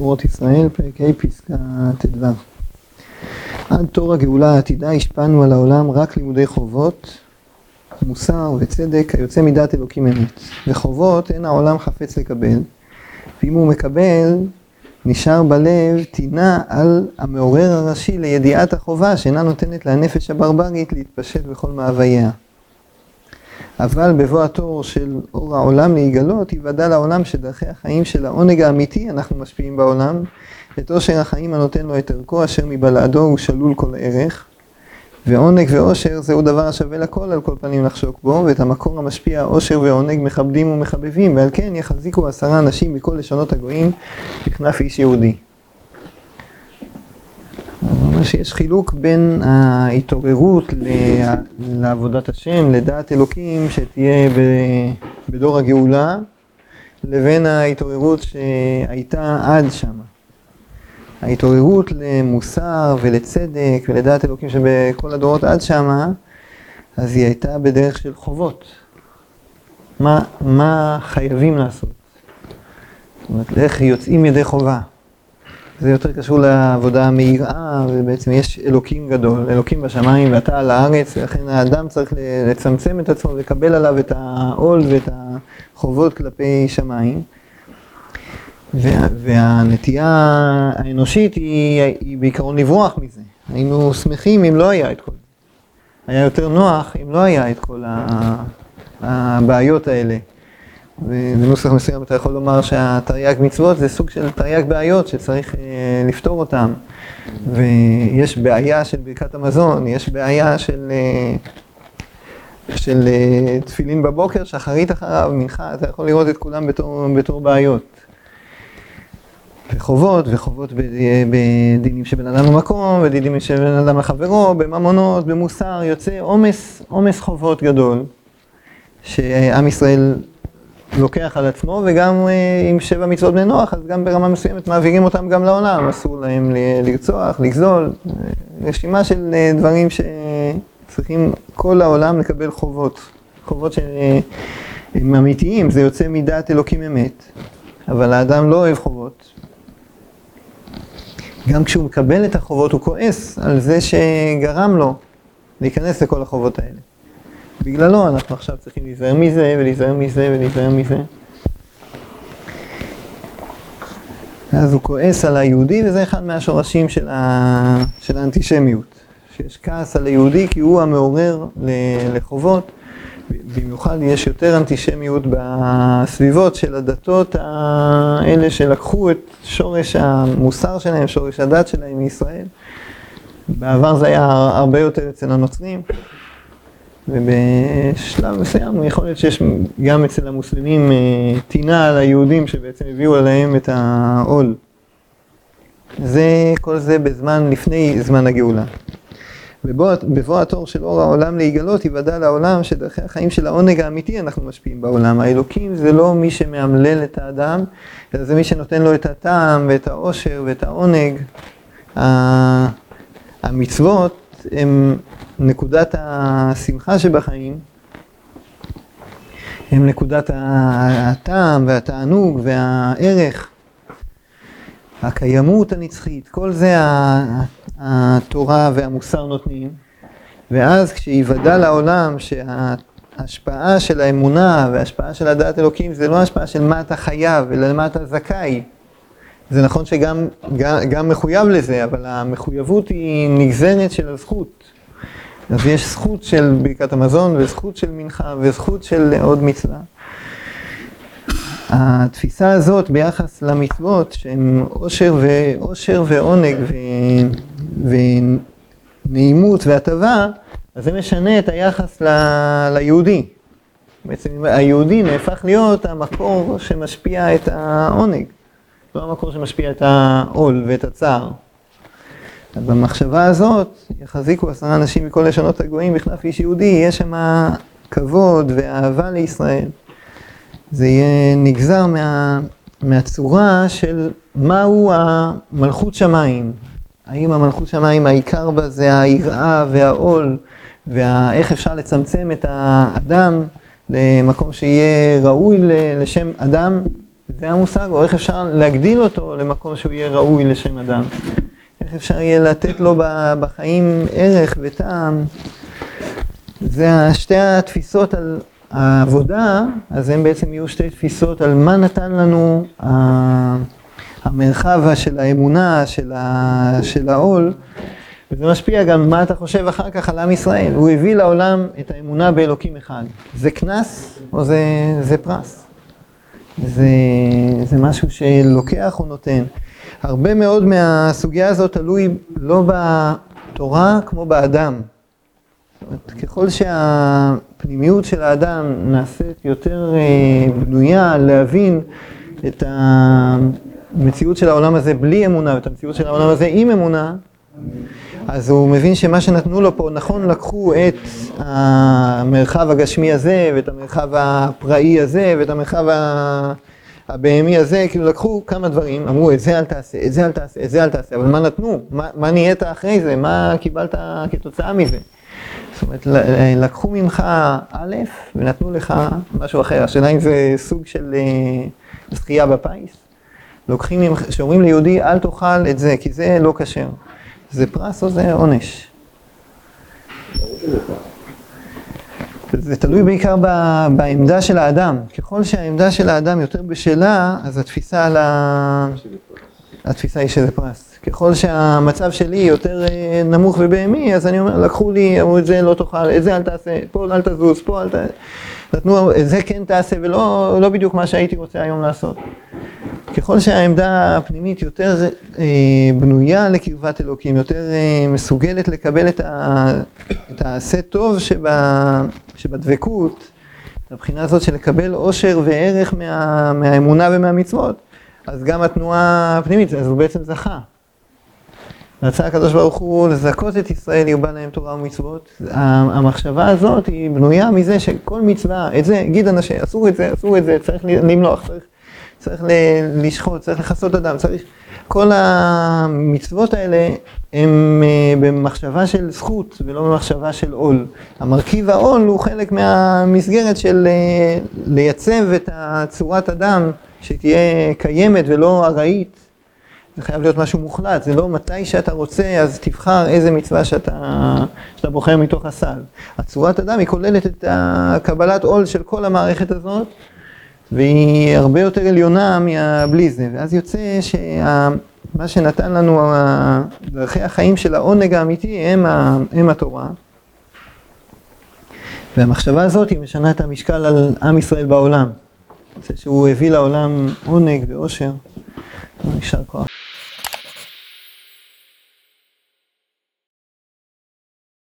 אורות ישראל, פרק ה' פסקה ט"ו. עד תור הגאולה העתידה השפענו על העולם רק לימודי חובות, מוסר וצדק היוצא מדעת אלוקים אמת. וחובות אין העולם חפץ לקבל, ואם הוא מקבל, נשאר בלב טינה על המעורר הראשי לידיעת החובה שאינה נותנת לנפש הברברית להתפשט בכל מאווייה. אבל בבוא התור של אור העולם להיגלות, ייוודע לעולם שדרכי החיים של העונג האמיתי אנחנו משפיעים בעולם, את עושר החיים הנותן לו את ערכו אשר מבלעדו הוא שלול כל ערך, ועונג ועושר זהו דבר השווה לכל על כל פנים לחשוק בו, ואת המקור המשפיע עושר ועונג מכבדים ומחבבים, ועל כן יחזיקו עשרה אנשים מכל לשונות הגויים בכנף איש יהודי. שיש חילוק בין ההתעוררות לעבודת השם, לדעת אלוקים שתהיה בדור הגאולה, לבין ההתעוררות שהייתה עד שמה. ההתעוררות למוסר ולצדק ולדעת אלוקים שבכל הדורות עד שמה, אז היא הייתה בדרך של חובות. מה, מה חייבים לעשות? זאת אומרת, איך יוצאים ידי חובה. זה יותר קשור לעבודה המהירה, ובעצם יש אלוקים גדול, אלוקים בשמיים ואתה על הארץ, ולכן האדם צריך לצמצם את עצמו ולקבל עליו את העול ואת החובות כלפי שמיים. וה, והנטייה האנושית היא, היא בעיקרון לברוח מזה. היינו שמחים אם לא היה את כל זה. היה יותר נוח אם לא היה את כל הבעיות האלה. ובנוסח מסוים אתה יכול לומר שהתרי"ג מצוות זה סוג של תרי"ג בעיות שצריך אה, לפתור אותן. ויש בעיה של ברכת המזון, יש בעיה של, אה, של אה, תפילין בבוקר, שחרית אחריו, מנחה, אתה יכול לראות את כולם בתור, בתור בעיות. וחובות, וחובות בדינים שבין אדם למקום, ודינים שבין אדם לחברו, בממונות, במוסר, יוצא עומס, עומס חובות גדול, שעם ישראל לוקח על עצמו, וגם אה, עם שבע מצוות בני נוח, אז גם ברמה מסוימת מעבירים אותם גם לעולם, אסור להם לרצוח, לגזול, אה, רשימה של אה, דברים שצריכים כל העולם לקבל חובות, חובות שהם אמיתיים, זה יוצא מדעת אלוקים אמת, אבל האדם לא אוהב חובות. גם כשהוא מקבל את החובות הוא כועס על זה שגרם לו להיכנס לכל החובות האלה. בגללו אנחנו עכשיו צריכים להיזהר מזה ולהיזהר מזה ולהיזהר מזה. אז הוא כועס על היהודי וזה אחד מהשורשים של, ה... של האנטישמיות. שיש כעס על היהודי כי הוא המעורר לחובות. במיוחד יש יותר אנטישמיות בסביבות של הדתות האלה שלקחו את שורש המוסר שלהם, שורש הדת שלהם מישראל. בעבר זה היה הרבה יותר אצל הנוצרים. ובשלב מסוים יכול להיות שיש גם אצל המוסלמים אה, טינה על היהודים שבעצם הביאו עליהם את העול. זה, כל זה בזמן, לפני זמן הגאולה. בבוא התור של אור העולם להיגלות, ייוודע לעולם שדרכי החיים של העונג האמיתי אנחנו משפיעים בעולם. האלוקים זה לא מי שמאמלל את האדם, אלא זה מי שנותן לו את הטעם ואת העושר ואת העונג. המצוות הן נקודת השמחה שבחיים הם נקודת הטעם והתענוג והערך, הקיימות הנצחית, כל זה התורה והמוסר נותנים, ואז כשיוודע לעולם שההשפעה של האמונה וההשפעה של הדעת אלוקים זה לא השפעה של מה אתה חייב, אלא מה אתה זכאי. זה נכון שגם גם, גם מחויב לזה, אבל המחויבות היא נגזרת של הזכות. אז יש זכות של ברכת המזון, וזכות של מנחה, וזכות של עוד מצווה. התפיסה הזאת ביחס למצוות שהן עושר, ועושר ועונג ו... ונעימות והטבה, אז זה משנה את היחס ל... ליהודי. בעצם היהודי נהפך להיות המקור שמשפיע את העונג, לא המקור שמשפיע את העול ואת הצער. אז במחשבה הזאת יחזיקו עשרה אנשים מכל לשונות הגויים בכנף איש יהודי, יש שם כבוד ואהבה לישראל. זה יהיה נגזר מה, מהצורה של מהו המלכות שמיים. האם המלכות שמיים העיקר בה זה היראה והעול, ואיך אפשר לצמצם את האדם למקום שיהיה ראוי לשם אדם, זה המושג, או איך אפשר להגדיל אותו למקום שהוא יהיה ראוי לשם אדם. איך אפשר יהיה לתת לו בחיים ערך וטעם. זה שתי התפיסות על העבודה, אז הם בעצם יהיו שתי תפיסות על מה נתן לנו המרחב של האמונה, של העול. וזה משפיע גם מה אתה חושב אחר כך על עם ישראל. הוא הביא לעולם את האמונה באלוקים אחד. זה קנס או זה, זה פרס? זה, זה משהו שלוקח או נותן. הרבה מאוד מהסוגיה הזאת תלוי לא בתורה כמו באדם. אומרת, ככל שהפנימיות של האדם נעשית יותר אה, בנויה להבין את המציאות של העולם הזה בלי אמונה ואת המציאות של העולם הזה עם אמונה, אז הוא מבין שמה שנתנו לו פה, נכון לקחו את המרחב הגשמי הזה ואת המרחב הפראי הזה ואת המרחב הבהמי הזה, כאילו לקחו כמה דברים, אמרו את זה אל תעשה, את זה אל תעשה, את זה אל תעשה, אבל מה נתנו? מה, מה נהיית אחרי זה? מה קיבלת כתוצאה מזה? זאת אומרת, לקחו ממך א' ונתנו לך משהו אחר. השאלה אם זה סוג של אה, זכייה בפיס. לוקחים ממך, שאומרים ליהודי אל תאכל את זה, כי זה לא כשר. זה פרס או זה עונש? זה תלוי בעיקר בעמדה של האדם. ככל שהעמדה של האדם יותר בשלה, אז התפיסה על ה... התפיסה היא שזה פרס. ככל שהמצב שלי יותר אה, נמוך ובהמי, אז אני אומר, לקחו לי, אמרו את זה לא תאכל, את זה אל תעשה, פה אל תזוז, פה אל ת... נתנו, זה כן תעשה, ולא לא בדיוק מה שהייתי רוצה היום לעשות. ככל שהעמדה הפנימית יותר אה, בנויה לקרבת אלוקים, יותר אה, מסוגלת לקבל את, ה, את העשה טוב שבה, שבדבקות, את הבחינה הזאת של לקבל עושר וערך מה, מהאמונה ומהמצוות, אז גם התנועה הפנימית, אז הוא בעצם זכה. רצה הקדוש ברוך הוא לזכות את ישראל, ירבה להם תורה ומצוות. המחשבה הזאת היא בנויה מזה שכל מצווה, את זה, גיד אנשי, אסור את זה, אסור את זה, צריך למלוח, צריך, צריך לשחוט, צריך לכסות אדם, צריך... כל המצוות האלה הם אה, במחשבה של זכות ולא במחשבה של עול. המרכיב העול הוא חלק מהמסגרת של אה, לייצב את צורת אדם שתהיה קיימת ולא ארעית. זה חייב להיות משהו מוחלט, זה לא מתי שאתה רוצה אז תבחר איזה מצווה שאתה, שאתה בוחר מתוך הסל. הצורת אדם היא כוללת את הקבלת עול של כל המערכת הזאת והיא הרבה יותר עליונה מבלי זה, ואז יוצא שמה שנתן לנו דרכי החיים של העונג האמיתי הם, הם התורה. והמחשבה הזאת היא משנה את המשקל על עם ישראל בעולם. זה שהוא הביא לעולם עונג ואושר. יישר כוח.